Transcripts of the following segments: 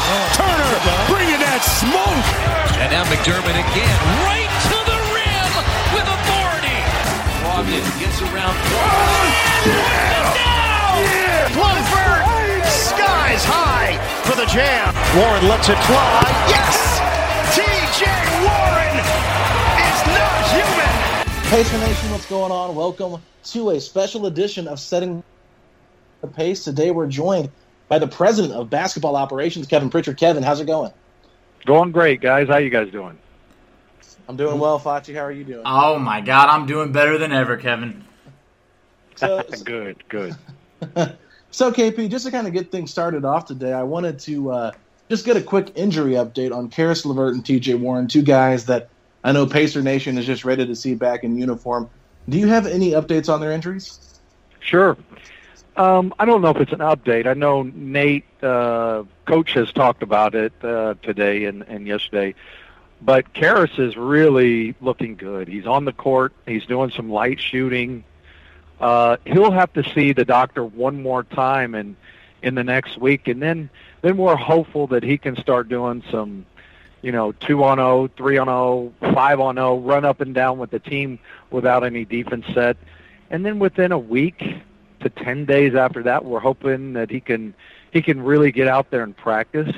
Oh, Miles Turner bringing that smoke. And now McDermott again, right to the rim with authority. Brogdon gets around. Plumford, skies high for the jam. Warren lets it fly. Yes! TJ Warren is not human. Pacer Nation, what's going on? Welcome to a special edition of Setting the Pace. Today we're joined by the president of basketball operations, Kevin Pritchard. Kevin, how's it going? Going great, guys. How you guys doing? I'm doing well, Fachi. How are you doing? Oh my God, I'm doing better than ever, Kevin. So, good, good. so, KP, just to kind of get things started off today, I wanted to uh, just get a quick injury update on Caris LeVert and TJ Warren, two guys that I know Pacer Nation is just ready to see back in uniform. Do you have any updates on their injuries? Sure. Um, I don't know if it's an update. I know Nate, uh, coach, has talked about it uh, today and, and yesterday. But Caris is really looking good. He's on the court. He's doing some light shooting. Uh, he'll have to see the doctor one more time and in the next week, and then then we're hopeful that he can start doing some, you know, two on zero, three on zero, five on zero, run up and down with the team without any defense set, and then within a week to 10 days after that, we're hoping that he can he can really get out there and practice.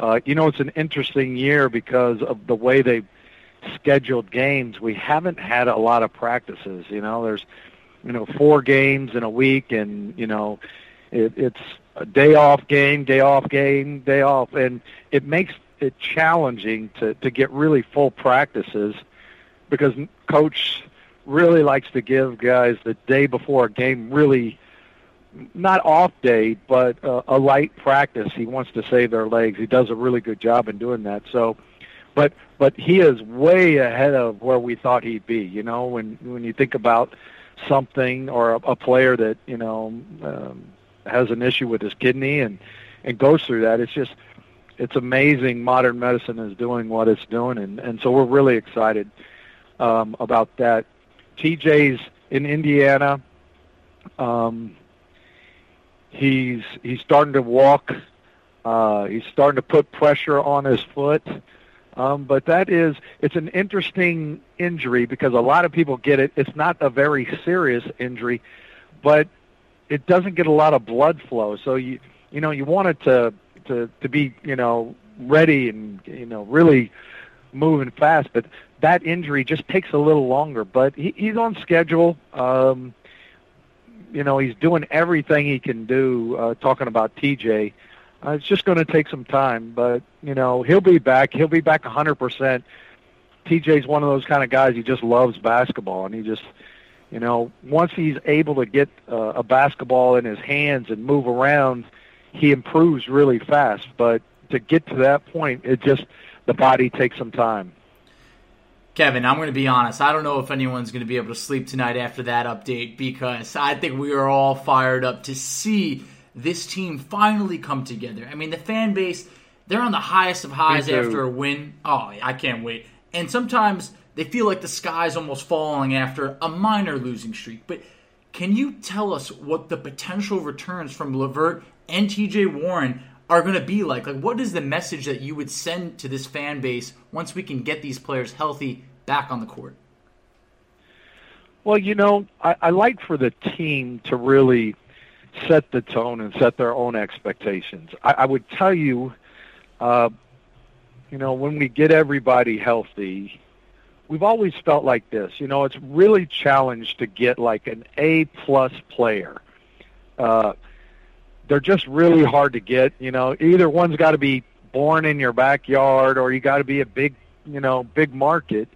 Uh, you know, it's an interesting year because of the way they scheduled games. We haven't had a lot of practices. You know, there's you know four games in a week, and you know it, it's a day off game, day off game, day off, and it makes it challenging to to get really full practices because coach really likes to give guys the day before a game really not off day, but uh, a light practice. He wants to save their legs. He does a really good job in doing that. So, but but he is way ahead of where we thought he'd be. You know, when when you think about something or a, a player that you know um, has an issue with his kidney and and goes through that, it's just it's amazing. Modern medicine is doing what it's doing, and and so we're really excited um, about that. TJ's in Indiana. Um, he's he's starting to walk. Uh, he's starting to put pressure on his foot. Um, but that is it's an interesting injury because a lot of people get it. It's not a very serious injury, but it doesn't get a lot of blood flow. So you you know you want it to to to be you know ready and you know really moving fast. But that injury just takes a little longer. But he, he's on schedule. Um, you know, he's doing everything he can do. Uh, talking about TJ, uh, it's just going to take some time, but you know, he'll be back. He'll be back 100%. TJ's one of those kind of guys. He just loves basketball, and he just, you know, once he's able to get uh, a basketball in his hands and move around, he improves really fast. But to get to that point, it just the body takes some time. Kevin, I'm going to be honest. I don't know if anyone's going to be able to sleep tonight after that update because I think we are all fired up to see this team finally come together. I mean, the fan base, they're on the highest of highs after a win. Oh, I can't wait. And sometimes they feel like the sky's almost falling after a minor losing streak. But can you tell us what the potential returns from Levert and TJ Warren are going to be like? Like, what is the message that you would send to this fan base once we can get these players healthy back on the court? Well, you know, I, I like for the team to really set the tone and set their own expectations. I, I would tell you, uh, you know, when we get everybody healthy, we've always felt like this. You know, it's really challenged to get like an A plus player. Uh, they're just really hard to get. You know, either one's got to be born in your backyard, or you got to be a big, you know, big market.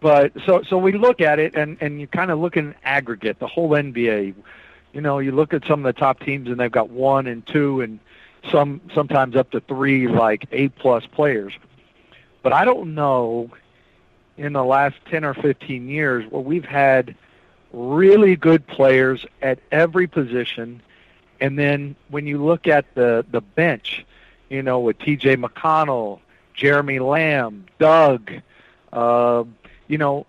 But so so we look at it, and and you kind of look in aggregate, the whole NBA. You know, you look at some of the top teams, and they've got one and two, and some sometimes up to three, like eight plus players. But I don't know in the last ten or fifteen years where we've had really good players at every position and then when you look at the the bench, you know, with T.J. McConnell, Jeremy Lamb, Doug, uh, you know,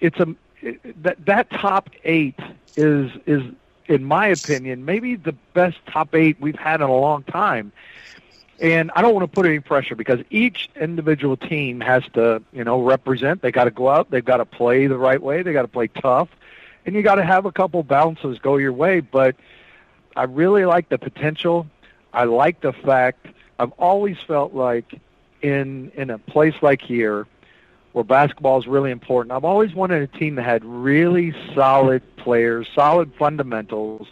it's a it, that that top eight is is in my opinion maybe the best top eight we've had in a long time. And I don't want to put any pressure because each individual team has to, you know, represent. They got to go out. They've got to play the right way. They got to play tough, and you got to have a couple bounces go your way. But I really like the potential. I like the fact I've always felt like in in a place like here where basketball is really important. I've always wanted a team that had really solid players, solid fundamentals.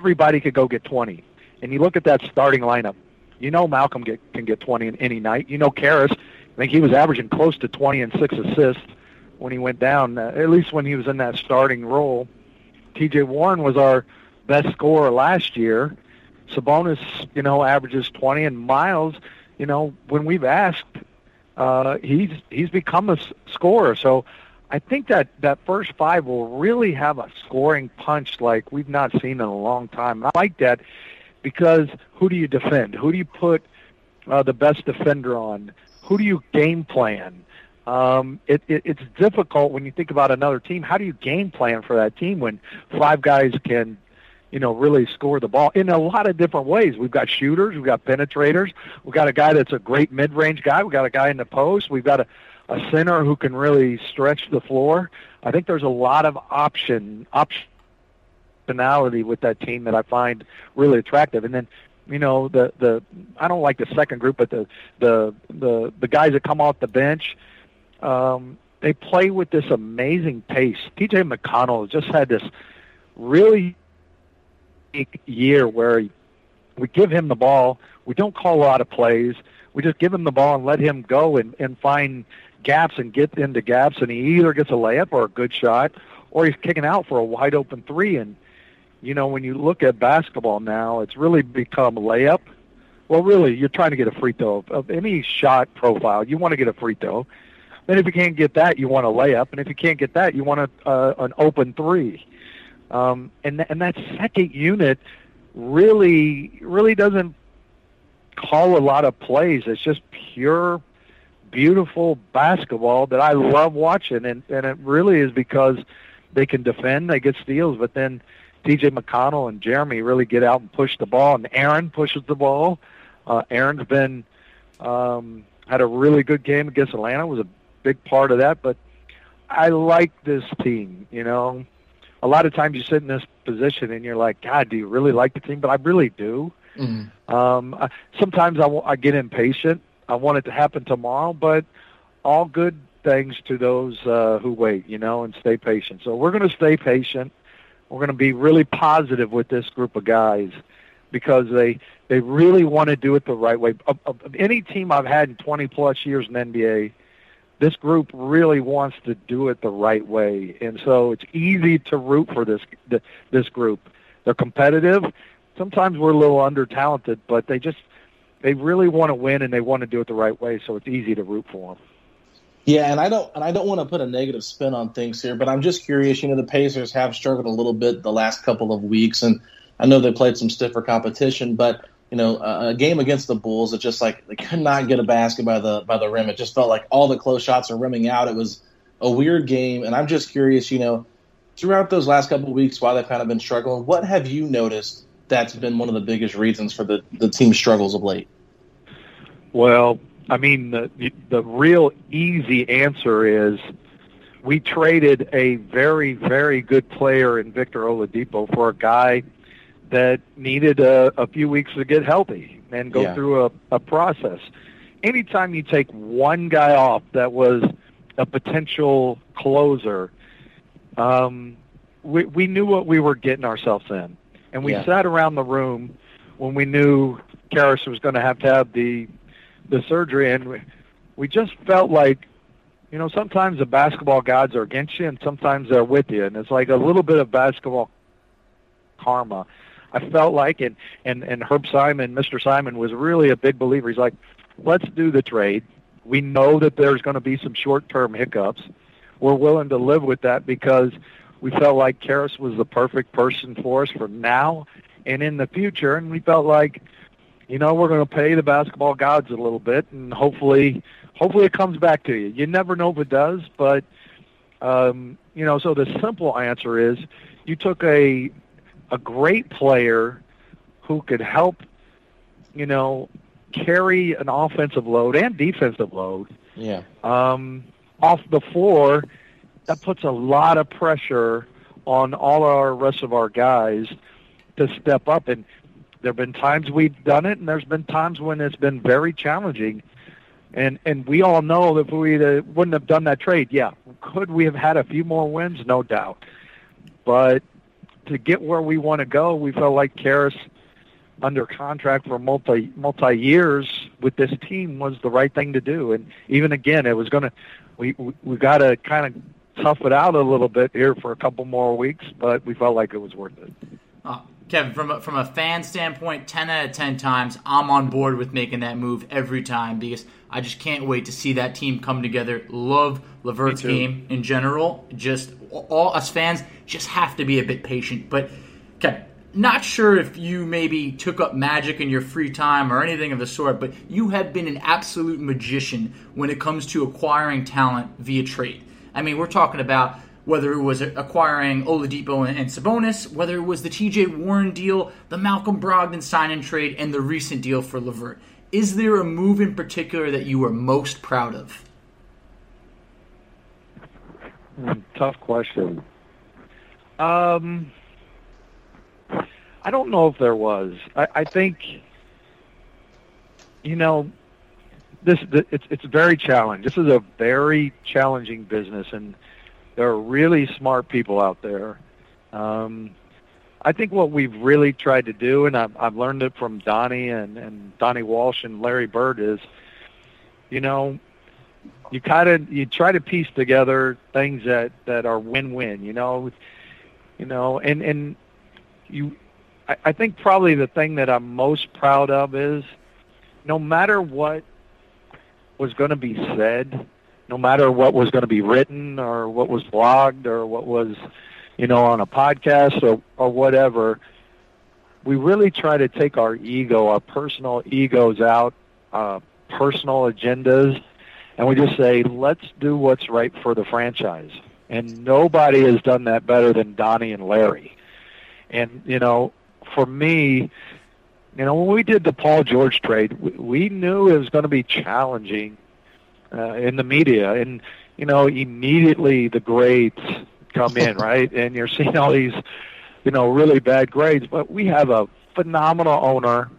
Everybody could go get 20. And you look at that starting lineup. You know Malcolm get, can get 20 in any night. You know Caris, I think he was averaging close to 20 and 6 assists when he went down, uh, at least when he was in that starting role. T.J. Warren was our best scorer last year. Sabonis, you know, averages 20, and Miles, you know, when we've asked, uh, he's he's become a scorer. So I think that that first five will really have a scoring punch like we've not seen in a long time. I like that because who do you defend? Who do you put uh, the best defender on? Who do you game plan? Um, it, it, it's difficult when you think about another team. How do you game plan for that team when five guys can, you know, really score the ball in a lot of different ways? We've got shooters, we've got penetrators, we've got a guy that's a great mid-range guy, we've got a guy in the post, we've got a, a center who can really stretch the floor. I think there's a lot of option optionality with that team that I find really attractive. And then you know the the I don't like the second group, but the the the the guys that come off the bench um, they play with this amazing pace. TJ McConnell just had this really year where we give him the ball. We don't call a lot of plays. We just give him the ball and let him go and, and find gaps and get into gaps. And he either gets a layup or a good shot, or he's kicking out for a wide open three. And you know, when you look at basketball now, it's really become layup. Well, really, you're trying to get a free throw of any shot profile. You want to get a free throw. Then if you can't get that, you want a layup, and if you can't get that, you want a, uh, an open three. Um, and th- and that second unit really really doesn't call a lot of plays. It's just pure, beautiful basketball that I love watching, and and it really is because they can defend, they get steals, but then T.J. McConnell and Jeremy really get out and push the ball, and Aaron pushes the ball. Uh, Aaron's been um, had a really good game against Atlanta. It Was a big part of that. But I like this team. You know, a lot of times you sit in this position and you're like, God, do you really like the team? But I really do. Mm-hmm. Um, I, sometimes I, w- I get impatient. I want it to happen tomorrow, but all good things to those uh, who wait, you know, and stay patient. So we're going to stay patient. We're going to be really positive with this group of guys because they they really want to do it the right way. Of, of, of any team I've had in 20 plus years in NBA, this group really wants to do it the right way, and so it's easy to root for this this group. They're competitive. sometimes we're a little under talented, but they just they really want to win and they want to do it the right way, so it's easy to root for them. Yeah, and I don't and I don't want to put a negative spin on things here, but I'm just curious. You know, the Pacers have struggled a little bit the last couple of weeks, and I know they played some stiffer competition, but you know, a, a game against the Bulls, that just like they could not get a basket by the by the rim. It just felt like all the close shots are rimming out. It was a weird game, and I'm just curious. You know, throughout those last couple of weeks, while they've kind of been struggling, what have you noticed that's been one of the biggest reasons for the the team's struggles of late? Well, I mean, the the real easy answer is we traded a very very good player in Victor Oladipo for a guy that needed a, a few weeks to get healthy and go Yeah. through a, a process. Anytime you take one guy off that was a potential closer, um, we we knew what we were getting ourselves in, and we Yeah. sat around the room when we knew Caris was going to have to have the the surgery, and we, we just felt like, you know, sometimes the basketball gods are against you, and sometimes they're with you, and it's like a little bit of basketball karma. I felt like, and and and Herb Simon, Mr. Simon, was really a big believer. He's like, let's do the trade. We know that there's going to be some short-term hiccups. We're willing to live with that because we felt like Caris was the perfect person for us for now and in the future, and we felt like you know, we're going to pay the basketball gods a little bit, and hopefully, hopefully it comes back to you. You never know if it does, but um, you know. So the simple answer is, you took a a great player who could help, you know, carry an offensive load and defensive load Yeah, um, off the floor. That puts a lot of pressure on all our rest of our guys to step up and there have been times we've done it, and there's been times when it's been very challenging. And and we all know that if we wouldn't have done that trade, yeah, could we have had a few more wins? No doubt. But to get where we want to go, we felt like Caris, under contract for multi multi years with this team, was the right thing to do. And even again, it was going to we we, we got to kind of tough it out a little bit here for a couple more weeks, but we felt like it was worth it. Uh, Kevin, from a, from a fan standpoint, 10 out of 10 times, I'm on board with making that move every time because I just can't wait to see that team come together. Love Levert's game in general. Just all us fans just have to be a bit patient. But, Kevin, not sure if you maybe took up magic in your free time or anything of the sort, but you have been an absolute magician when it comes to acquiring talent via trade. I mean, we're talking about whether it was acquiring Oladipo and, and Sabonis, whether it was the T.J. Warren deal, the Malcolm Brogdon sign and trade, and the recent deal for Levert. Is there a move in particular that you are most proud of? Tough question. Um, I don't know if there was. I, I think, you know, this th- it's it's very challenging. This is a very challenging business, and there are really smart people out there. Um, I think what we've really tried to do, and I've, I've learned it from Donnie and, and Donnie Walsh and Larry Bird, is, you know, you kind of you try to piece together things that that are win-win. You know, you know, and and you, I, I think probably the thing that I'm most proud of is, no matter what was going to be said, no matter what was going to be written or what was blogged or what was, you know, on a podcast or or whatever, we really try to take our ego, our personal egos out, uh, personal agendas, and we just say, let's do what's right for the franchise. And nobody has done that better than Donnie and Larry. And you know, for me, you know, when we did the Paul George trade, we, we knew it was going to be challenging uh, in the media, and you know, immediately the grades come in, right? And you're seeing all these, you know, really bad grades. But we have a phenomenal owner,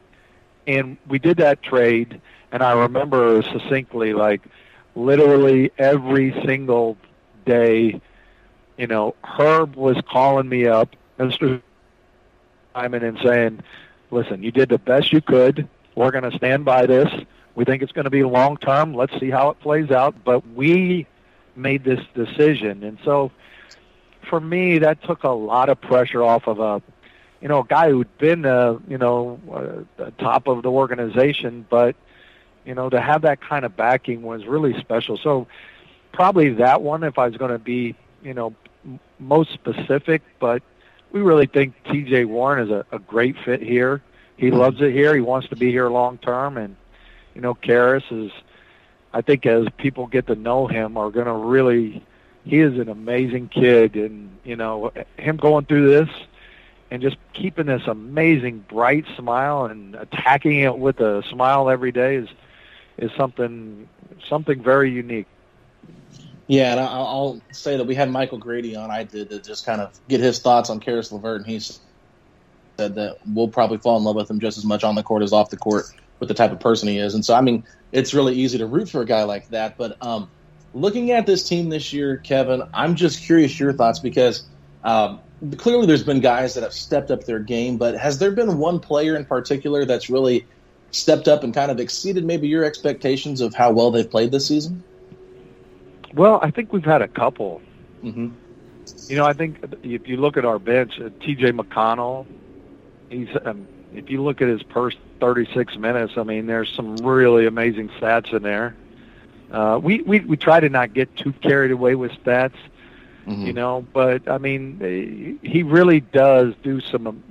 and we did that trade, and I remember succinctly, like literally every single day, you know, Herb was calling me up, Mr. Simon, and saying, "Listen, you did the best you could. We're going to stand by this. We think it's going to be long term. Let's see how it plays out." But we made this decision, and so for me, that took a lot of pressure off of a you know, a guy who'd been, uh, you know, uh, top of the organization, but you know, to have that kind of backing was really special. So probably that one, if I was going to be, you know, m- most specific, but we really think T.J. Warren is a, a great fit here. He loves it here. He wants to be here long term, and you know, Caris is. I think as people get to know him, are going to really. He is an amazing kid, and you know, him going through this and just keeping this amazing bright smile and attacking it with a smile every day is is something something very unique. Yeah, and I'll, say that we had Michael Grady on. I did to just kind of get his thoughts on Caris LeVert, and he said that we'll probably fall in love with him just as much on the court as off the court with the type of person he is. And so, I mean, it's really easy to root for a guy like that. But um, looking at this team this year, Kevin, I'm just curious your thoughts because um, clearly there's been guys that have stepped up their game, but has there been one player in particular that's really stepped up and kind of exceeded maybe your expectations of how well they've played this season? Well, I think we've had a couple. Mm-hmm. You know, I think if you look at our bench, uh, T.J. McConnell, he's. Um, if you look at his first 36 minutes, I mean, there's some really amazing stats in there. Uh, we, we we try to not get too carried away with stats, Mm-hmm. you know, but I mean, eh, he really does do some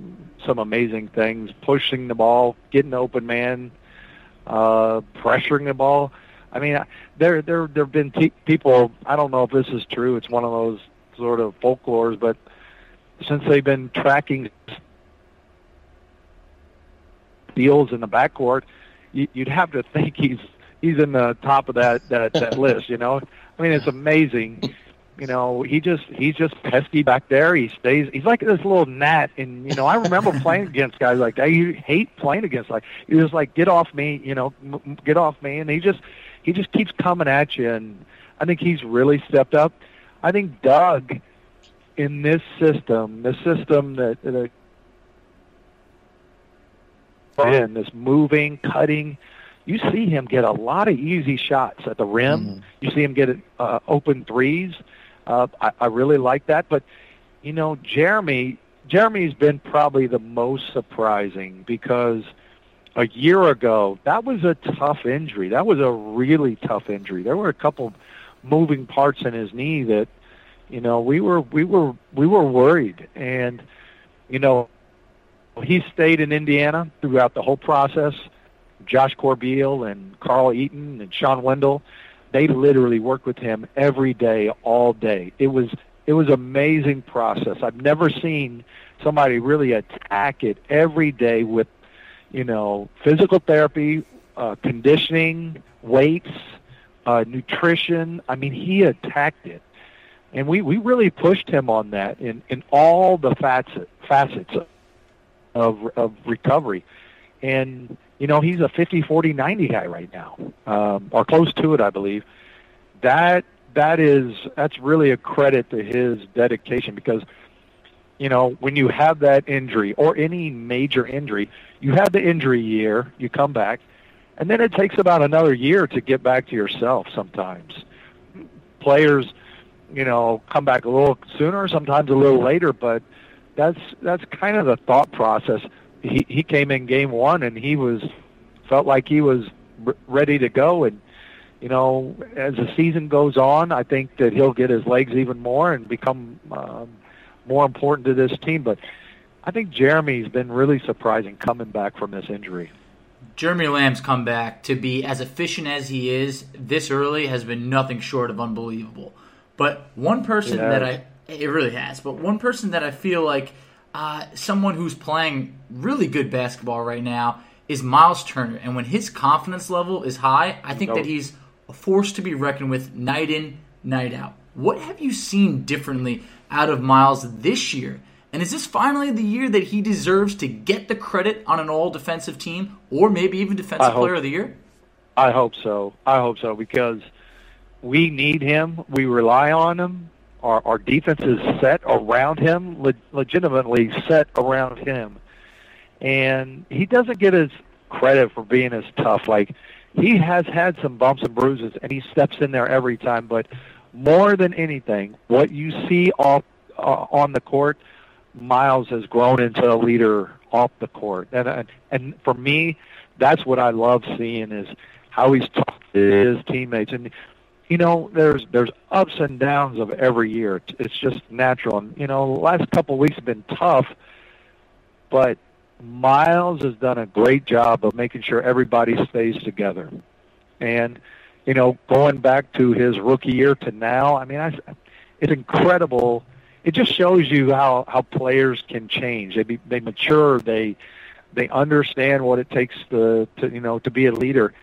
some amazing things, pushing the ball, getting open man, uh, pressuring the ball. I mean, there there there have been te- people. I don't know if this is true. It's one of those sort of folklores, but since they've been tracking deals in the backcourt, you, you'd have to think he's he's in the top of that that, that list. You know, I mean, it's amazing. You know, he just he's just pesky back there. He stays. He's like this little gnat. And you know, I remember playing against guys like that. You hate playing against like he was like, get off me. You know, m- get off me. And he just he just keeps coming at you. And I think he's really stepped up. I think Doug in this system, the system that, that in this moving, cutting. You see him get a lot of easy shots at the rim. Mm-hmm. You see him get uh, open threes. Uh, I, I really like that. But you know, Jeremy, Jeremy's been probably the most surprising because a year ago that was a tough injury. That was a really tough injury. There were a couple moving parts in his knee that you know we were we were we were worried and you know he stayed in Indiana throughout the whole process. Josh Corbeil and Carl Eaton and Sean Wendell, they literally worked with him every day, all day. It was it was amazing process. I've never seen somebody really attack it every day with, you know, physical therapy, uh, conditioning, weights, uh, nutrition. I mean, he attacked it, and we we really pushed him on that in in all the facets facets of of recovery, and you know he's a 50 40 90 guy right now um, or close to it i believe. That that is that's really a credit to his dedication because you know when you have that injury or any major injury you have the injury year you come back and then it takes about another year to get back to yourself sometimes. Players you know come back a little sooner sometimes a little later but that's that's kind of the thought process he he came in game one and he was felt like he was r- ready to go and you know as the season goes on I think that he'll get his legs even more and become um, more important to this team but I think Jeremy's been really surprising coming back from this injury. Jeremy Lamb's comeback to be as efficient as he is this early has been nothing short of unbelievable. But one person It that. I it really has, but one person that I feel like uh, someone who's playing really good basketball right now is Miles Turner, and when his confidence level is high, I think No. that he's a force to be reckoned with night in, night out. What have you seen differently out of Miles this year? And is this finally the year that he deserves to get the credit on an all defensive team or maybe even defensive hope- player of the year? I hope so. I hope so because we need him. We rely on him. Our, our defense is set around him, le- legitimately set around him. And he doesn't get his credit for being as tough. Like, he has had some bumps and bruises, and he steps in there every time. But more than anything, what you see off uh, on the court Miles has grown into a leader off the court, and and, and for me, that's what I love seeing is how he's talking to his teammates. And you know, there's there's ups and downs of every year. It's just natural. And you know, the last couple of weeks have been tough, but Miles has done a great job of making sure everybody stays together. And you know, going back to his rookie year to now, I mean, I, it's incredible. It just shows you how how players can change. They be, they mature. They they understand what it takes to to you know to be a leader.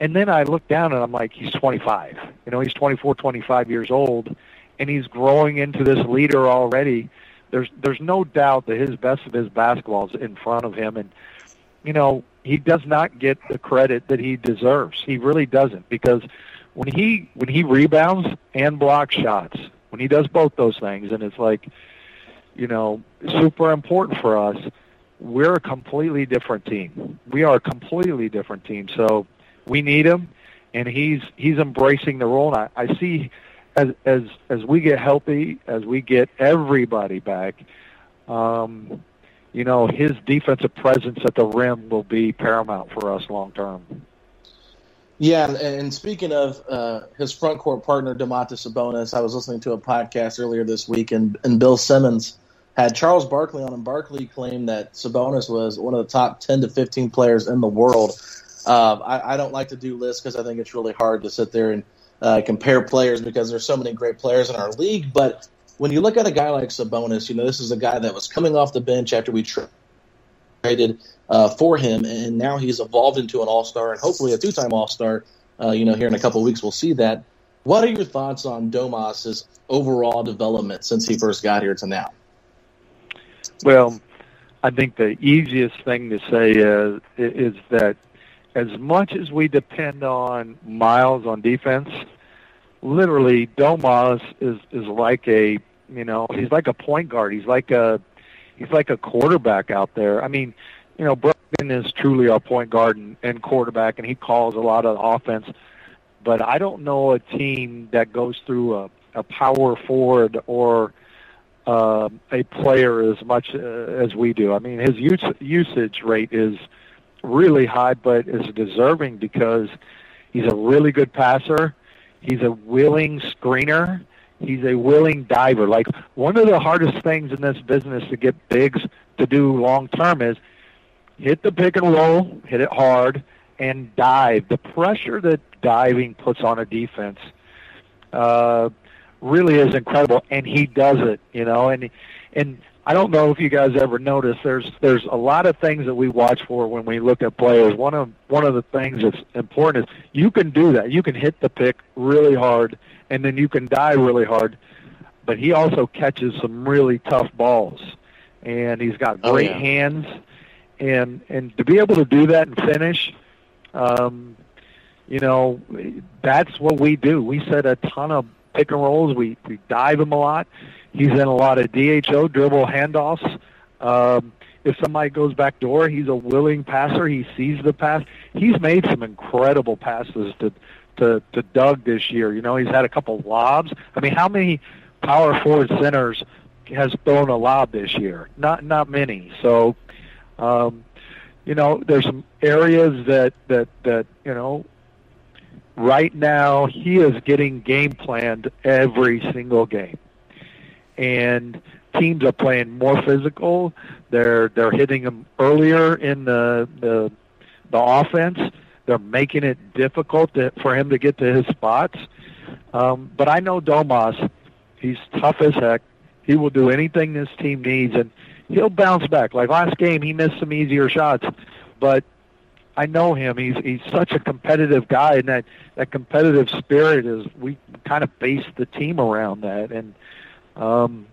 And then I look down and I'm like, he's 25. You know, he's 24, 25 years old, and he's growing into this leader already. There's there's no doubt that his best of his basketball is in front of him, and you know he does not get the credit that he deserves. He really doesn't because when he when he rebounds and blocks shots, when he does both those things, and it's like, you know, super important for us. We're a completely different team. We are a completely different team. So we need him, and he's he's embracing the role. And I, I see as as as we get healthy, as we get everybody back, um, you know, his defensive presence at the rim will be paramount for us long term. Yeah, and speaking of uh, his front court partner, Domantas Sabonis, I was listening to a podcast earlier this week, and, and Bill Simmons had Charles Barkley on, and Barkley claimed that Sabonis was one of the top 10 to 15 players in the world. Uh, I, I, don't like to do lists because I think it's really hard to sit there and uh, compare players because there's so many great players in our league. But when you look at a guy like Sabonis, you know this is a guy that was coming off the bench after we tra- traded uh, for him, and now he's evolved into an All Star and hopefully a two time All Star. Uh, you know, here in a couple weeks we'll see that. What are your thoughts on Domas's overall development since he first got here to now? Well, I think the easiest thing to say is, is that as much as we depend on Miles on defense, literally Domas is is like a you know he's like a point guard. He's like a he's like a quarterback out there. I mean, you know, Brogdon is truly our point guard and, and quarterback, and he calls a lot of offense. But I don't know a team that goes through a, a power forward or uh, a player as much uh, as we do. I mean, his use, usage rate is really high, but is deserving because he's a really good passer. He's a willing screener. He's a willing diver. Like one of the hardest things in this business to get bigs to do long term is hit the pick and roll, hit it hard, and dive. The pressure that diving puts on a defense uh, really is incredible, and he does it. You know, and and I don't know if you guys ever noticed. There's there's a lot of things that we watch for when we look at players. One of one of the things that's important is you can do that. You can hit the pick really hard, and then you can dive really hard. But he also catches some really tough balls, and he's got Oh, great yeah. hands, and and to be able to do that and finish, um, you know, that's what we do. We set a ton of pick and rolls. We we dive him a lot. He's in a lot of DHO dribble handoffs. Um, if somebody goes back door, he's a willing passer. He sees the pass. He's made some incredible passes to to to Doug this year. You know, he's had a couple lobs. I mean, how many power forward centers has thrown a lob this year? Not not many. So, um, you know, there's some areas that that that you know. Right now, he is getting game planned every single game and teams are playing more physical. They're they're hitting him earlier in the the the offense. They're making it difficult to, for him to get to his spots. Um, but I know Domas. He's tough as heck. He will do anything this team needs, and he'll bounce back. Like last game, he missed some easier shots, but I know him. He's he's such a competitive guy, and that that competitive spirit is we kind of base the team around that. And um,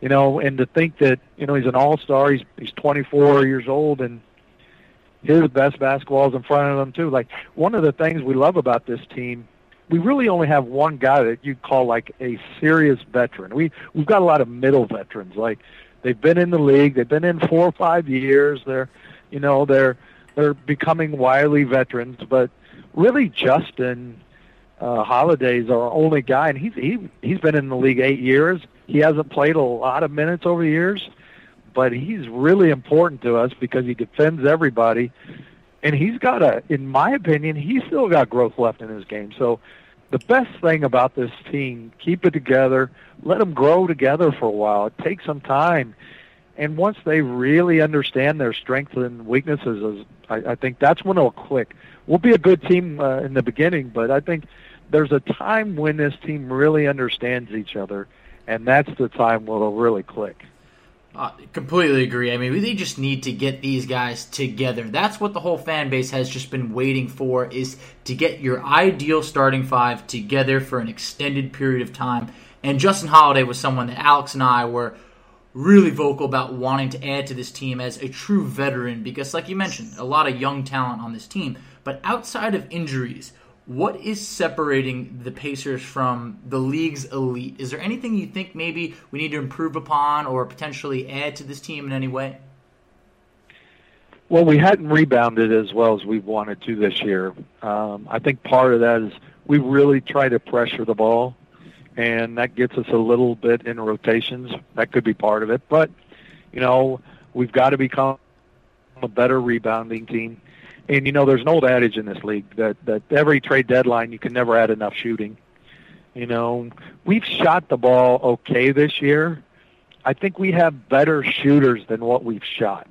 you know, and to think that you know he's an all star. He's he's 24 years old, and his best basketball is in front of him too. Like one of the things we love about this team, we really only have one guy that you'd call like a serious veteran. We we've got a lot of middle veterans. Like they've been in the league, they've been in four or five years. They're you know they're they're becoming wily veterans, but really Justin uh, Holiday's our only guy, and he's he he's been in the league eight years. He hasn't played a lot of minutes over the years, but he's really important to us because he defends everybody, and he's got a, in my opinion, he's still got growth left in his game. So the best thing about this team, keep it together, let them grow together for a while. It takes some time. And once they really understand their strengths and weaknesses, I, I think that's when it'll click. We'll be a good team uh, in the beginning, but I think there's a time when this team really understands each other, and that's the time when it'll really click. Uh, completely agree. I mean, they just need to get these guys together. That's what the whole fan base has just been waiting for is to get your ideal starting five together for an extended period of time. And Justin Holiday was someone that Alex and I were really vocal about wanting to add to this team as a true veteran because like you mentioned, a lot of young talent on this team. But outside of injuries, what is separating the Pacers from the league's elite? Is there anything you think maybe we need to improve upon or potentially add to this team in any way? Well, we hadn't rebounded as well as we wanted to this year. Um, I think part of that is we really try to pressure the ball, and that gets us a little bit in rotations. That could be part of it. But, you know, we've got to become a better rebounding team. And you know, there's an old adage in this league that that every trade deadline you can never add enough shooting. You know, we've shot the ball okay this year. I think we have better shooters than what we've shot.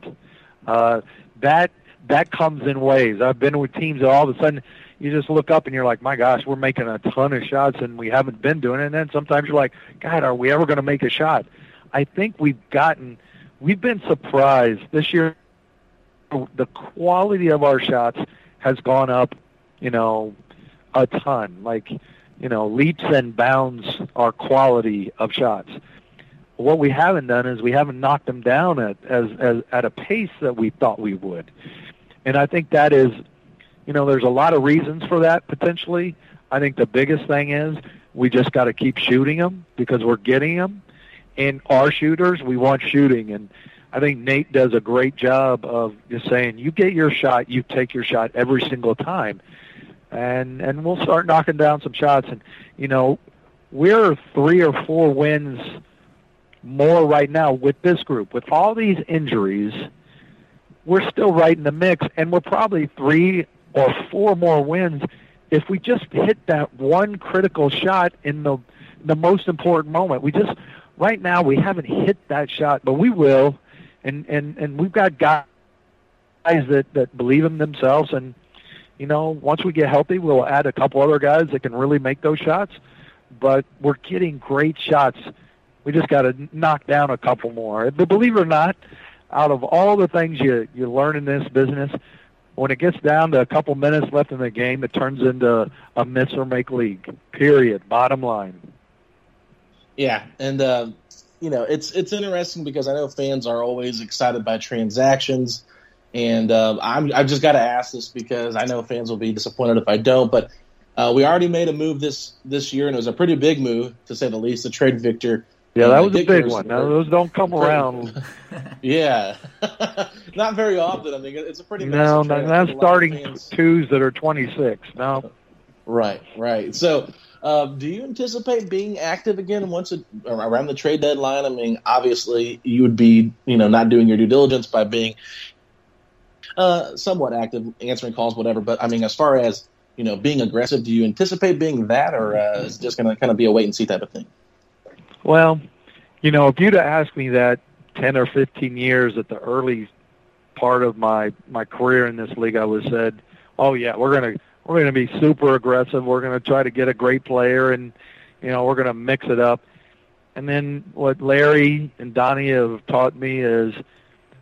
Uh, that that comes in waves. I've been with teams that all of a sudden you just look up and you're like, my gosh, we're making a ton of shots and we haven't been doing it. And then sometimes you're like, God, are we ever going to make a shot? I think we've gotten, we've been surprised this year the quality of our shots has gone up, you know, a ton. Like, you know, leaps and bounds our quality of shots. What we haven't done is we haven't knocked them down at as, as at a pace that we thought we would. And I think that is, you know, there's a lot of reasons for that potentially. I think the biggest thing is we just got to keep shooting them because we're getting them. And our shooters, we want shooting. And I think Nate does a great job of just saying, you get your shot, you take your shot every single time. And and we'll start knocking down some shots and you know, we're three or four wins more right now with this group. With all these injuries, we're still right in the mix and we're probably three or four more wins if we just hit that one critical shot in the the most important moment. We just right now we haven't hit that shot, but we will and and and we've got guys that that believe in themselves. And you know once we get healthy we'll add a couple other guys that can really make those shots. But we're getting great shots. We just got to knock down a couple more. But believe it or not out of all the things you you learn in this business when it gets down to a couple minutes left in the game it turns into a miss or make league period bottom line. Yeah and uh you know, it's it's interesting because I know fans are always excited by transactions, and uh, I'm I've just got to ask this because I know fans will be disappointed if I don't. But uh, we already made a move this this year, and it was a pretty big move to say the least. The trade Victor. Yeah, that was a big one. Now, those don't come around. yeah, not very often. I mean, it's a pretty no, not starting twos that are twenty six. No, right, right. So uh, do you anticipate being active again once it, around the trade deadline? I mean, obviously you would be, you know, not doing your due diligence by being uh, somewhat active, answering calls, whatever. But I mean, as far as you know, being aggressive, do you anticipate being that, or uh, is it just going to kind of be a wait and see type of thing? Well, you know, if you'd asked me that ten or fifteen years at the early part of my my career in this league, I would have said, "Oh yeah, we're going to we're going to be super aggressive. We're going to try to get a great player, and you know we're going to mix it up. And then what Larry and Donnie have taught me is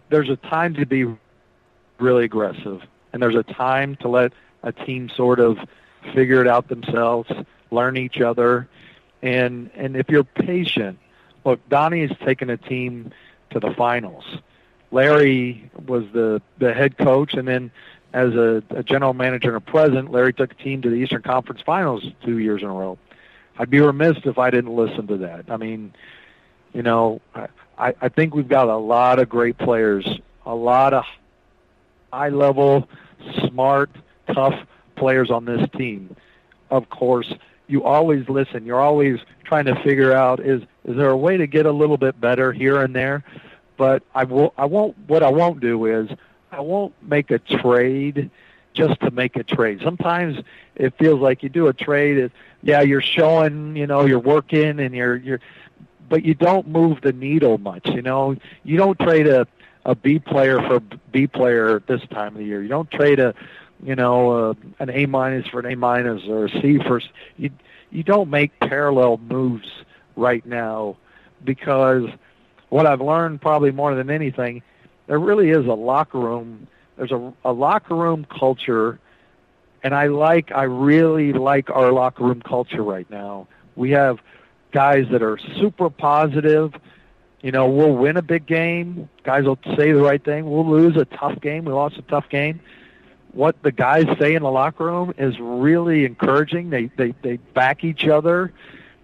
there's a time to be really aggressive, and there's a time to let a team sort of figure it out themselves, learn each other, and and if you're patient, look, Donnie has taken a team to the finals. Larry was the the head coach, and then as a, a general manager and a president, Larry took a team to the Eastern Conference Finals two years in a row. I'd be remiss if I didn't listen to that. I mean, you know, I, I think we've got a lot of great players, a lot of high level, smart, tough players on this team. Of course, you always listen. You're always trying to figure out is is there a way to get a little bit better here and there. but I will. I won't. What I won't do is I won't make a trade just to make a trade. Sometimes it feels like you do a trade. It, yeah, you're showing, you know, you're working and you're you're, but you don't move the needle much. You know, you don't trade a a B player for B player this time of the year. You don't trade a, you know, uh, an A minus for an A minus or a C for you. You don't make parallel moves right now because what I've learned probably more than anything, there really is a locker room. There's a, a locker room culture, and I like, I really like our locker room culture right now. We have guys that are super positive. You know, we'll win a big game. Guys will say the right thing. We'll lose a tough game. We lost a tough game. What the guys say in the locker room is really encouraging. They they they back each other.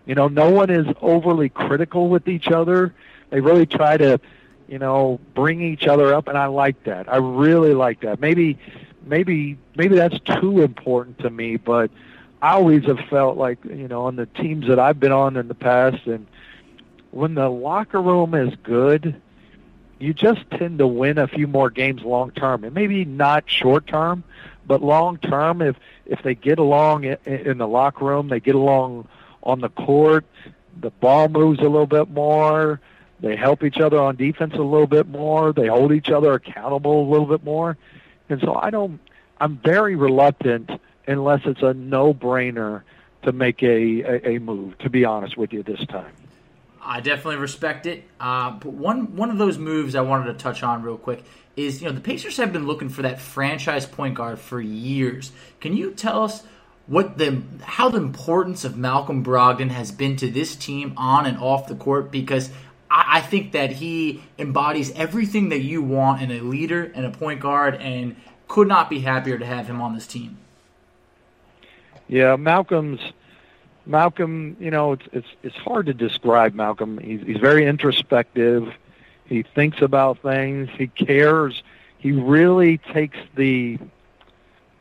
You know, no one is overly critical with each other. They really try to, you know, bring each other up, and I like that. I really like that. Maybe, maybe, maybe that's too important to me, but I always have felt like, you know, on the teams that I've been on in the past, and when the locker room is good, you just tend to win a few more games long term, and maybe not short term, but long term. If if they get along in the locker room, they get along on the court, the ball moves a little bit more they help each other on defense a little bit more. They hold each other accountable a little bit more. And so I don't, I'm very reluctant unless it's a no-brainer to make a, a, a move, to be honest with you this time. I definitely respect it. Uh, but one one of those moves I wanted to touch on real quick is you know the Pacers have been looking for that franchise point guard for years. Can you tell us what the how the importance of Malcolm Brogdon has been to this team on and off the court? Because I, think that he embodies everything that you want in a leader and a point guard, and could not be happier to have him on this team. Yeah, Malcolm's Malcolm. You know, it's it's it's hard to describe Malcolm. He's he's very introspective. He thinks about things. He cares. He really takes the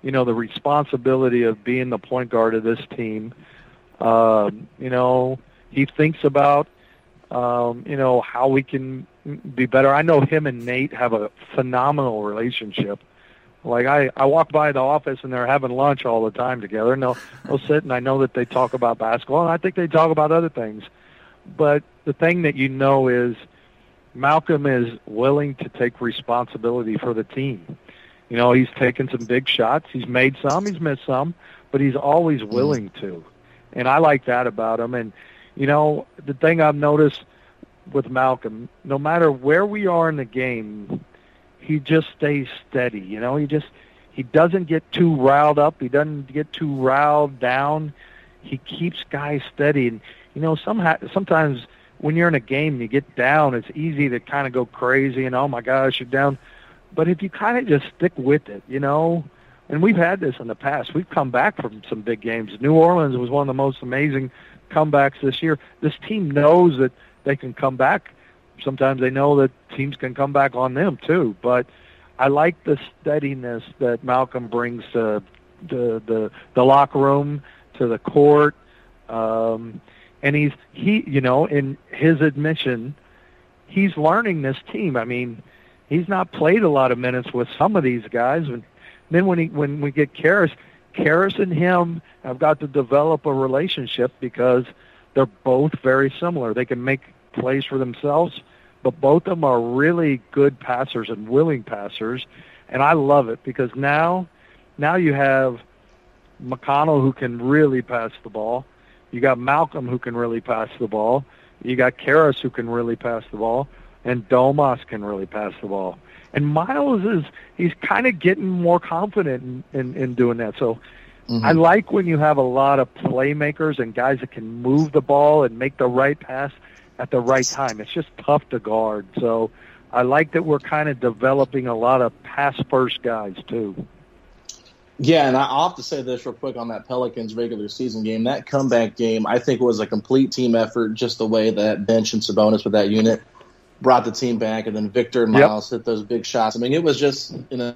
you know the responsibility of being the point guard of this team. Um, you know, he thinks about um, you know, how we can be better. I know him and Nate have a phenomenal relationship. Like I, I walk by the office and they're having lunch all the time together, and they'll they'll sit and I know that they talk about basketball, and I think they talk about other things. But the thing that you know is Malcolm is willing to take responsibility for the team. You know, he's taken some big shots. He's made some. He's missed some, but he's always willing to, and I like that about him. And you know, the thing I've noticed with Malcolm, no matter where we are in the game, he just stays steady. You know, he just he doesn't get too riled up. He doesn't get too riled down. He keeps guys steady. And you know, somehow sometimes when you're in a game, and you get down. It's easy to kind of go crazy and oh my gosh, you're down. But if you kind of just stick with it, you know, and we've had this in the past. We've come back from some big games. New Orleans was one of the most amazing comebacks this year. This team knows that they can come back. Sometimes they know that teams can come back on them too. But I like the steadiness that Malcolm brings to the the, the locker room, to the court, um, and he's he you know in his admission, he's learning this team. I mean, he's not played a lot of minutes with some of these guys, and then when he when we get Caris, Caris and him have got to develop a relationship because they're both very similar. They can make plays for themselves, but both of them are really good passers and willing passers, and I love it because now, now you have McConnell who can really pass the ball. You got Malcolm who can really pass the ball. You got Caris who can really pass the ball, and Domas can really pass the ball. And Miles is he's kind of getting more confident in, in, in doing that. So mm-hmm. I like when you have a lot of playmakers and guys that can move the ball and make the right pass at the right time. It's just tough to guard. So I like that we're kind of developing a lot of pass first guys too. Yeah, and I'll have to say this real quick on that Pelicans regular season game. That comeback game, I think, was a complete team effort. Just the way that bench and Sabonis with that unit brought the team back, and then Victor and Miles yep. hit those big shots. I mean, it was just you know,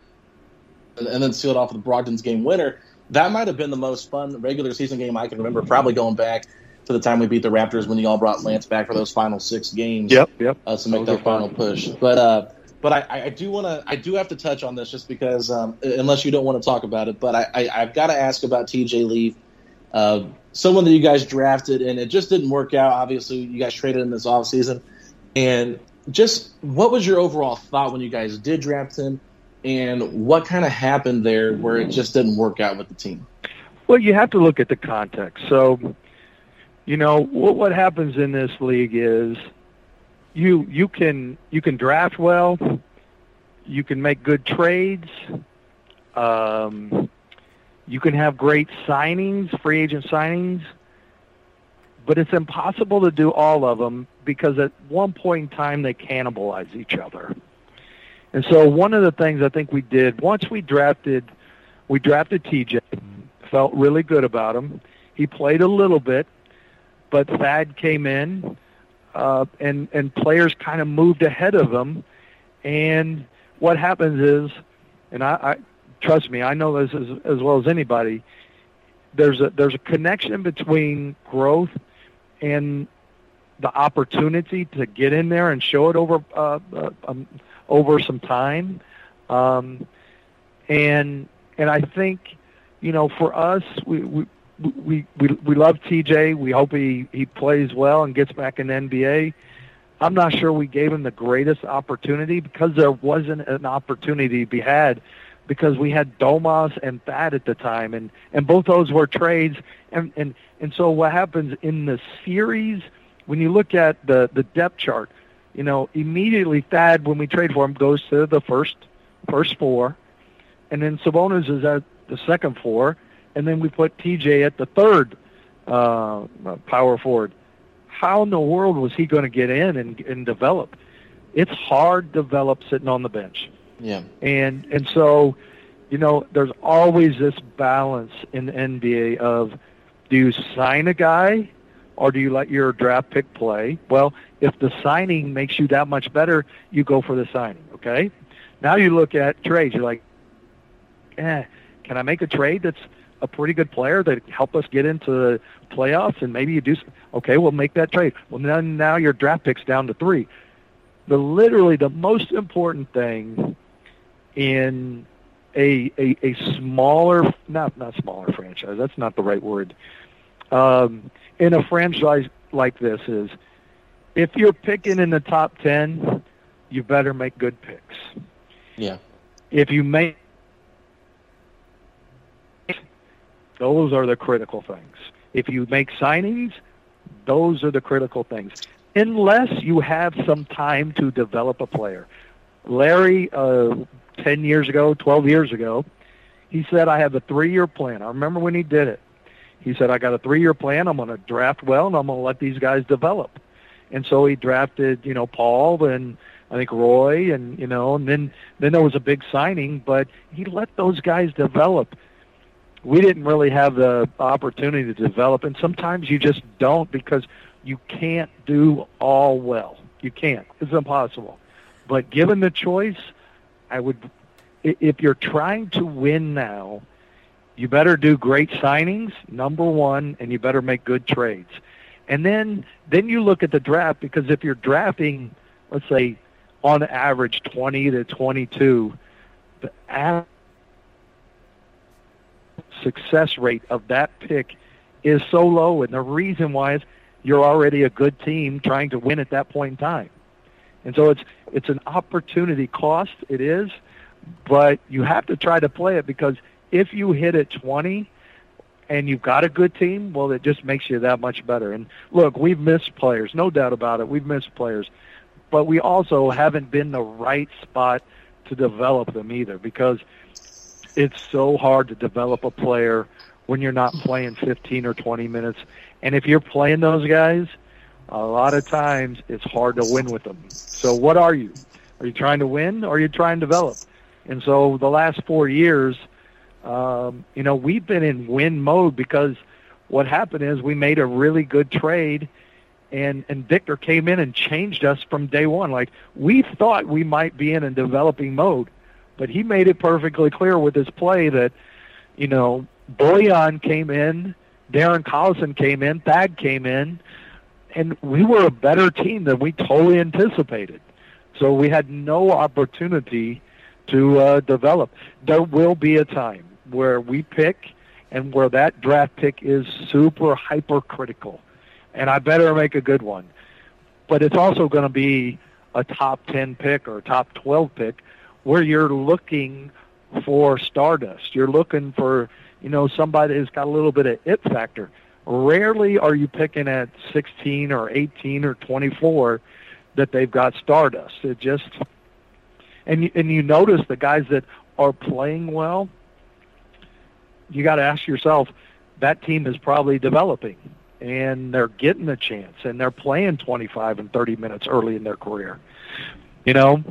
and then sealed off with the Brogdon's game winner. That might have been the most fun regular season game I can remember. Probably going back to the time we beat the Raptors when you all brought Lance back for those final six games. Yep, yep. Uh, to make Those that final fun. push. But uh, but I, I do want to I do have to touch on this just because um, unless you don't want to talk about it, but I, I I've got to ask about T.J. Leaf, uh, someone that you guys drafted and it just didn't work out. Obviously, you guys traded in this offseason. and just what was your overall thought when you guys did draft him, and what kind of happened there where it just didn't work out with the team? Well, you have to look at the context. So, you know, what what happens in this league is you you can you can draft well, you can make good trades, um, you can have great signings, free agent signings, but it's impossible to do all of them because at one point in time they cannibalize each other. And so one of the things I think we did once we drafted we drafted TJ, felt really good about him. He played a little bit, but Thad came in, uh, and and players kind of moved ahead of him. And what happens is, and I, I trust me, I know this as, as well as anybody. There's a there's a connection between growth and the opportunity to get in there and show it over uh, uh, um, over some time, um, and and I think you know for us we we we we, we love TJ. We hope he he plays well and gets back in the NBA. I'm not sure we gave him the greatest opportunity because there wasn't an opportunity to be had because we had Domas and Thad at the time and and both those were trades. And and and so what happens in the series when you look at the the depth chart you know immediately Thad when we trade for him goes to the first first four and then Sabonis is at the second four and then we put TJ at the third uh power forward. How in the world was he going to get in and, and develop? It's hard to develop sitting on the bench Yeah. and and so, you know, there's always this balance in the NBA of do you sign a guy or do you let your draft pick play? Well, if the signing makes you that much better, you go for the signing, okay? Now you look at trades, you're like, eh, can I make a trade that's a pretty good player that help us get into the playoffs and maybe you do okay, we'll make that trade. Well then now your draft pick's down to 3. The literally the most important thing in a, a a smaller not not smaller franchise. That's not the right word. Um, in a franchise like this is if you're picking in the top 10 you better make good picks. Yeah. if you make those are the critical things. If you make signings those are the critical things. Unless you have some time to develop a player. Larry uh, 10 years ago 12 years ago he said i have a three year plan i remember when he did it he said i got a three year plan i'm going to draft well and i'm going to let these guys develop and so he drafted you know paul and I think Roy and you know, and then then there was a big signing, but he let those guys develop. We didn't really have the opportunity to develop, and sometimes you just don't because you can't do all well. You can't. It's impossible. But given the choice, I would if you're trying to win now, you better do great signings, number 1, and you better make good trades. And then then you look at the draft because if you're drafting, let's say on average 20 to 22, the a- success rate of that pick is so low, and the reason why is you're already a good team trying to win at that point in time. And so it's it's an opportunity cost. It is, but you have to try to play it because if you hit at 20 and you've got a good team, well, it just makes you that much better. And look, we've missed players, no doubt about it. We've missed players, but we also haven't been the right spot to develop them either because it's so hard to develop a player when you're not playing 15 or 20 minutes. And if you're playing those guys, a lot of times it's hard to win with them. So what are you? Are you trying to win or are you trying to develop? And so the last four years, um, you know, we've been in win mode because what happened is we made a really good trade and and Victor came in and changed us from day one. Like we thought we might be in a developing mode, but he made it perfectly clear with his play that, you know, Boyan came in Darren Collison came in, Thad came in, and we were a better team than we totally anticipated. So we had no opportunity to uh, develop. There will be a time where we pick and where that draft pick is super hypercritical, and I better make a good one. But it's also going to be a top 10 pick or top 12 pick where you're looking for stardust. You're looking for, you know, somebody who's got a little bit of it factor. Rarely are you picking at 16 or 18 or 24 that they've got stardust. It just and you, and you notice the guys that are playing well. You got to ask yourself, that team is probably developing, and they're getting a chance, and they're playing 25 and 30 minutes early in their career. You know,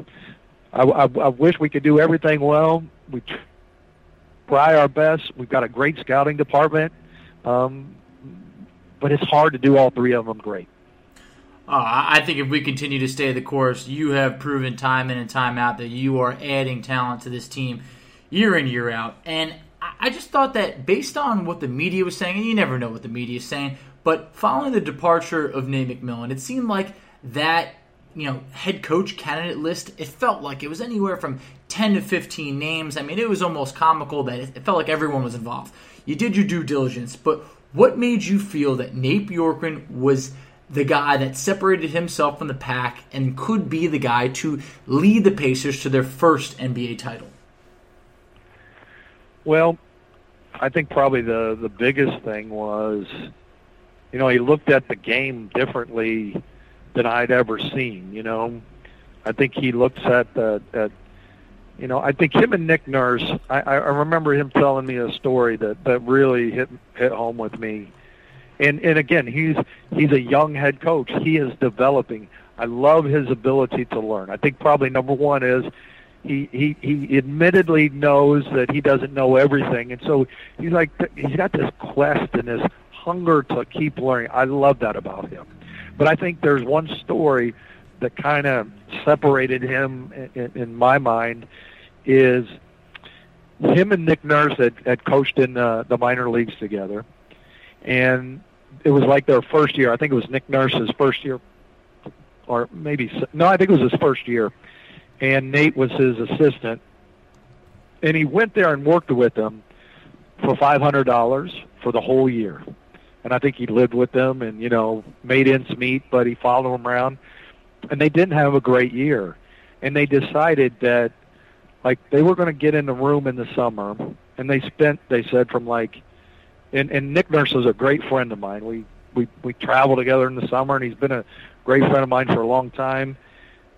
I, I, I wish we could do everything well. We try our best. We've got a great scouting department, um, but it's hard to do all three of them great. Uh, I think if we continue to stay the course, you have proven time in and time out that you are adding talent to this team year in, year out. And I just thought that based on what the media was saying, and you never know what the media is saying, but following the departure of Nate McMillan, it seemed like that you know head coach candidate list. It felt like it was anywhere from ten to fifteen names. I mean, it was almost comical that it felt like everyone was involved. You did your due diligence, but what made you feel that Nate Bjorkgren was the guy that separated himself from the pack and could be the guy to lead the Pacers to their first NBA title? Well, I think probably the the biggest thing was, you know, he looked at the game differently than I'd ever seen. You know, I think he looks at the at, you know, I think him and Nick Nurse. I, I remember him telling me a story that that really hit hit home with me and and again, he's he's a young head coach. He is developing. I love his ability to learn. I think probably number one is he he he admittedly knows that he doesn't know everything, and so he's like he's got this quest and this hunger to keep learning. I love that about him. But I think there's one story that kind of separated him in, in my mind is him and Nick Nurse had, had coached in uh, the minor leagues together, and it was like their first year. I think it was Nick Nurse's first year, or maybe no, I think it was his first year, and Nate was his assistant, and he went there and worked with them for five hundred dollars for the whole year, and I think he lived with them and you know made ends meet, but he followed them around, and they didn't have a great year, and they decided that like they were going to get in the room in the summer, and they spent they said from like and, and Nick Nurse is a great friend of mine. We we we travel together in the summer, and he's been a great friend of mine for a long time.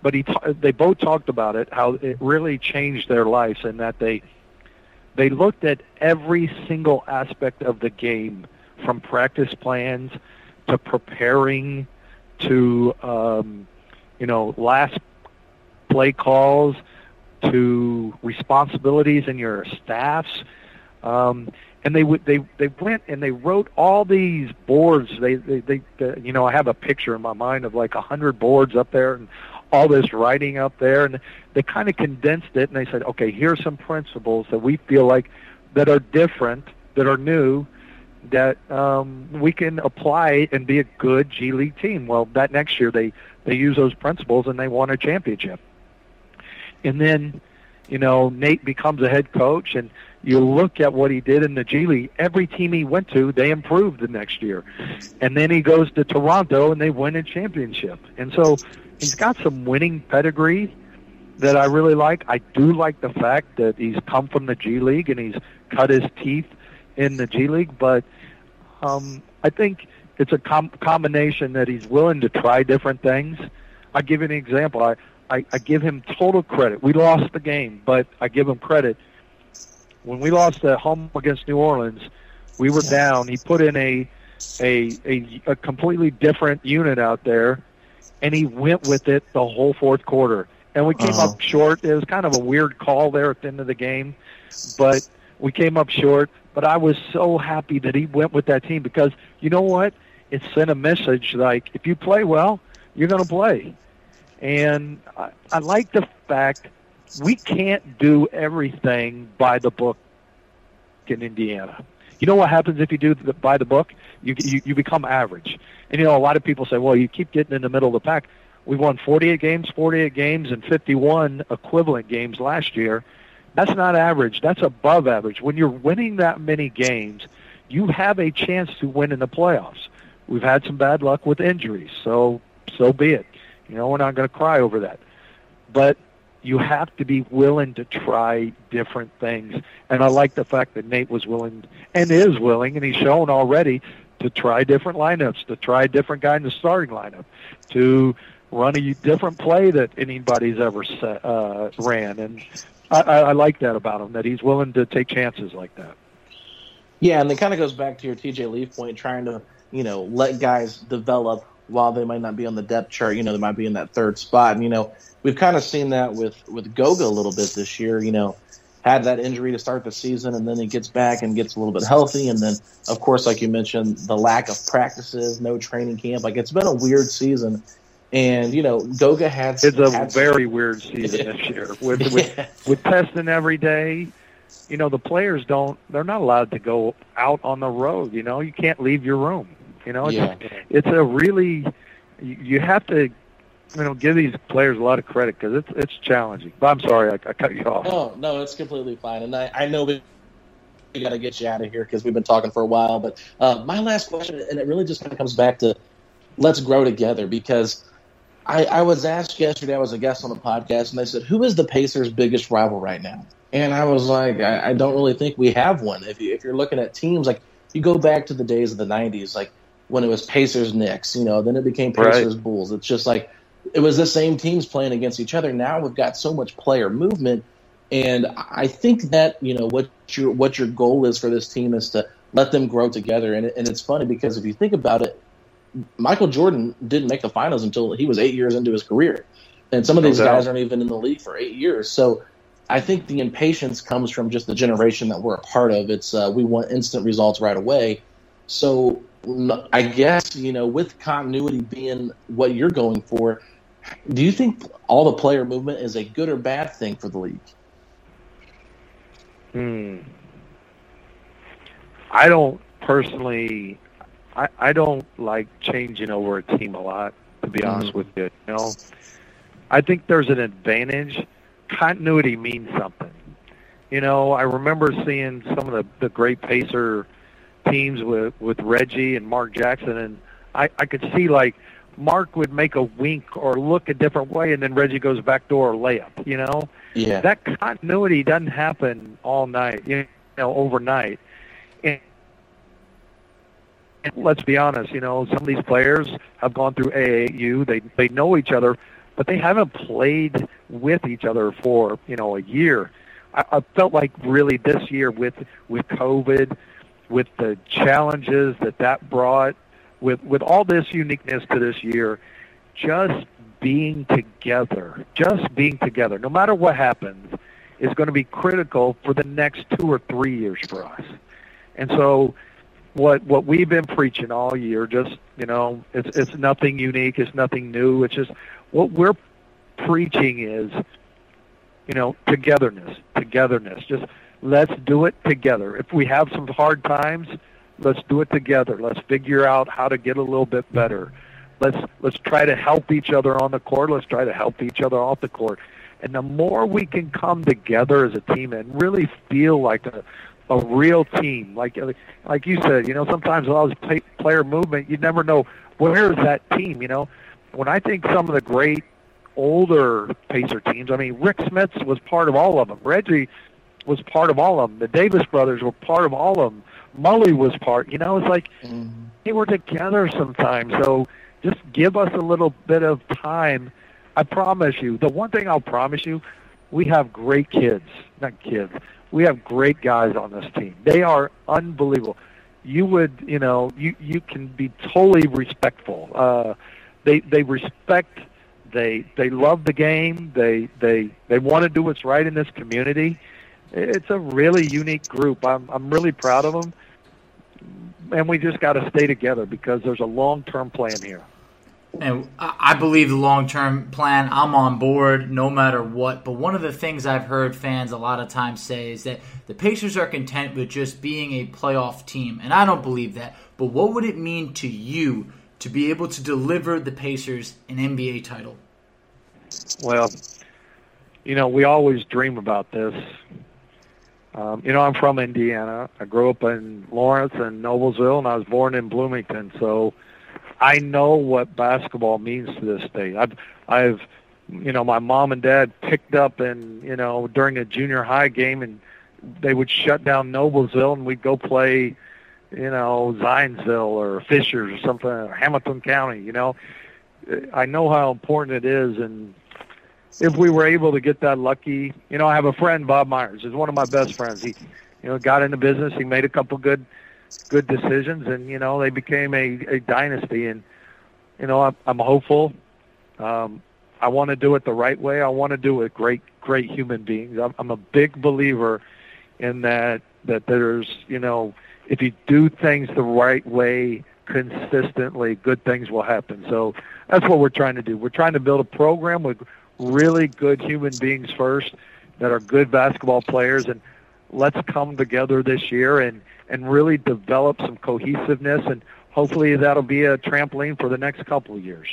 But he they both talked about it how it really changed their lives, and that they they looked at every single aspect of the game, from practice plans to preparing to um, you know last play calls to responsibilities in your staffs. Um, and they would they they went and they wrote all these boards. They they, they, you know I have a picture in my mind of like a hundred boards up there and all this writing up there, and they kind of condensed it and they said, okay, here's some principles that we feel like that are different, that are new, that um, we can apply and be a good G League team. Well, that next year they they use those principles and they won a championship, and then you know Nate becomes a head coach and you look at what he did in the G League, every team he went to, they improved the next year. And then he goes to Toronto and they win a championship. And so he's got some winning pedigree that I really like. I do like the fact that he's come from the G League and he's cut his teeth in the G League, but um, I think it's a com- combination that he's willing to try different things. I'll give you an example. I, I, I give him total credit. We lost the game, but I give him credit when we lost at home against New Orleans, we were down. He put in a a a, a completely different unit out there, and he went with it the whole fourth quarter. And we came uh-huh. up short. It was kind of a weird call there at the end of the game, but we came up short. But I was so happy that he went with that team because you know what? It sent a message like if you play well, you're going to play. And I, I like the fact we can't do everything by the book in Indiana. You know what happens if you do the, by the book? You, you you become average. And you know, a lot of people say, "Well, you keep getting in the middle of the pack." We won 48 games, 48 games, and 51 equivalent games last year. That's not average. That's above average. When you're winning that many games, you have a chance to win in the playoffs. We've had some bad luck with injuries, so so be it. You know, we're not going to cry over that. But you have to be willing to try different things. And I like the fact that Nate was willing and is willing, and he's shown already to try different lineups, to try a different guy in the starting lineup, to run a different play that anybody's ever set, uh, ran. And I, I like that about him, that he's willing to take chances like that. Yeah, and it kind of goes back to your TJ Leaf point, trying to, you know, let guys develop while they might not be on the depth chart. You know, they might be in that third spot. And, you know, we've kind of seen that with with Goga a little bit this year. You know, had that injury to start the season, and then he gets back and gets a little bit healthy, and then of course, like you mentioned, the lack of practices, no training camp. Like it's been a weird season. And you know, Goga had. It's a had very weird season this year with with, Yeah. with testing every day. You know, the players don't. They're not allowed to go out on the road. You know, you can't leave your room. You know, it's, Yeah. it's a really. You you have to, you know, give these players a lot of credit because it's it's challenging. But I'm sorry, I, I cut you off. Oh no, it's completely fine, and I, I know we, we got to get you out of here because we've been talking for a while. But uh, my last question, and it really just kind of comes back to let's grow together because I, I was asked yesterday. I was a guest on the podcast, and they said, "Who is the Pacers' biggest rival right now?" And I was like, I, I don't really think we have one. If you if you're looking at teams like you go back to the days of the '90s, like when it was Pacers Knicks, you know, then it became Right. Pacers Bulls. It's just like it was the same teams playing against each other. Now we've got so much player movement, and I think that you know what your what your goal is for this team is to let them grow together. And and it's funny because if you think about it, Michael Jordan didn't make the finals until he was eight years into his career, and some of these doubt. guys aren't even in the league for eight years. So I think the impatience comes from just the generation that we're a part of. It's uh, we want instant results right away. So I guess you know with continuity being what you're going for, do you think all the player movement is a good or bad thing for the league? Hmm. I don't personally. I I don't like changing over a team a lot. To be honest with you, you know, I think there's an advantage. Continuity means something. You know, I remember seeing some of the the great Pacer teams with with Reggie and Mark Jackson, and I I could see like Mark would make a wink or look a different way, and then Reggie goes back door layup. You know, Yeah, that continuity doesn't happen all night, you know, overnight. And, and let's be honest, you know, some of these players have gone through AAU. They they know each other, but they haven't played with each other for you know a year. I, I felt like really this year with with COVID, with the challenges that that brought, with with all this uniqueness to this year, just being together, just being together, no matter what happens, is going to be critical for the next two or three years for us. And so, what what we've been preaching all year, just you know, it's it's nothing unique, it's nothing new. It's just what we're preaching is, you know, togetherness, togetherness. Just let's do it together. If we have some hard times, let's do it together. Let's figure out how to get a little bit better. Let's let's try to help each other on the court. Let's try to help each other off the court. And the more we can come together as a team and really feel like a a real team, like like you said, you know, sometimes with all this play, player movement, you never know where is that team. You know, when I think some of the great older Pacer teams, I mean, Rik Smits was part of all of them. Reggie was part of all of them. The Davis brothers were part of all of them. Mully was part. You know, it's like they were together sometimes. So just give us a little bit of time. I promise you. The one thing I'll promise you, we have great kids. Not kids. We have great guys on this team. They are unbelievable. You would, you know, you you can be totally respectful. Uh, they they respect. They they love the game. They they they want to do what's right in this community. It's a really unique group. I'm I'm really proud of them, and we just got to stay together because there's a long term plan here. And I believe the long term plan, I'm on board no matter what. But one of the things I've heard fans a lot of times say is that the Pacers are content with just being a playoff team. And I don't believe that. But what would it mean to you to be able to deliver the Pacers an NBA title? Well, you know, we always dream about this. Um, you know, I'm from Indiana. I grew up in Lawrence and Noblesville, and I was born in Bloomington. So I know what basketball means to this state. I've, I've, you know, my mom and dad picked up and you know during a junior high game, and they would shut down Noblesville, and we'd go play, you know, Zionsville or Fishers or something, or Hamilton County. You know, I know how important it is, and if we were able to get that lucky, you know, I have a friend, Bob Myers, is one of my best friends. He, you know, got into business. He made a couple good, good decisions, and you know, they became a, a dynasty. And you know, I'm, I'm hopeful. Um, I want to do it the right way. I want to do it with great, great human beings. I'm, I'm a big believer in that. That there's, you know, if you do things the right way consistently, good things will happen. So that's what we're trying to do. We're trying to build a program with really good human beings first that are good basketball players and let's come together this year and and really develop some cohesiveness and hopefully that'll be a trampoline for the next couple of years.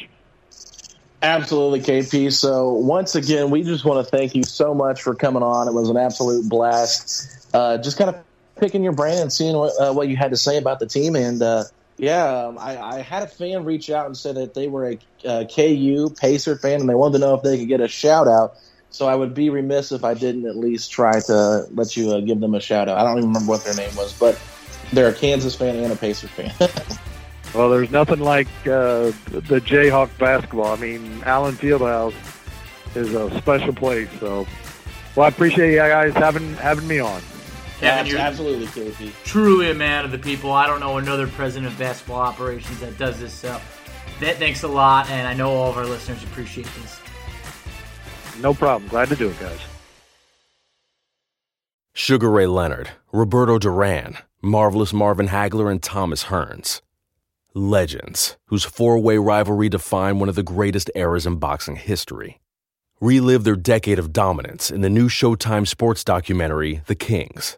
Absolutely, KP. So once again, we just want to thank you so much for coming on. It was an absolute blast. Uh, just kind of picking your brain and seeing what, uh, what you had to say about the team. And uh, yeah, um, I, I, had a fan reach out and said that they were a, a KU Pacer fan and they wanted to know if they could get a shout out. So I would be remiss if I didn't at least try to let you uh, give them a shout out. I don't even remember what their name was, but they're a Kansas fan and a Pacer fan. well, there's nothing like uh, the Jayhawk basketball. I mean, Allen Fieldhouse is a special place. So, well, I appreciate you guys having having me on. Kevin, you're absolutely, KP. Truly a man of the people. I don't know another president of basketball operations that does this. So, that thanks a lot, and I know all of our listeners appreciate this. No problem. Glad to do it, guys. Sugar Ray Leonard, Roberto Duran, Marvelous Marvin Hagler, and Thomas Hearns. Legends, whose four way rivalry defined one of the greatest eras in boxing history. Relive their decade of dominance in the new Showtime sports documentary, The Kings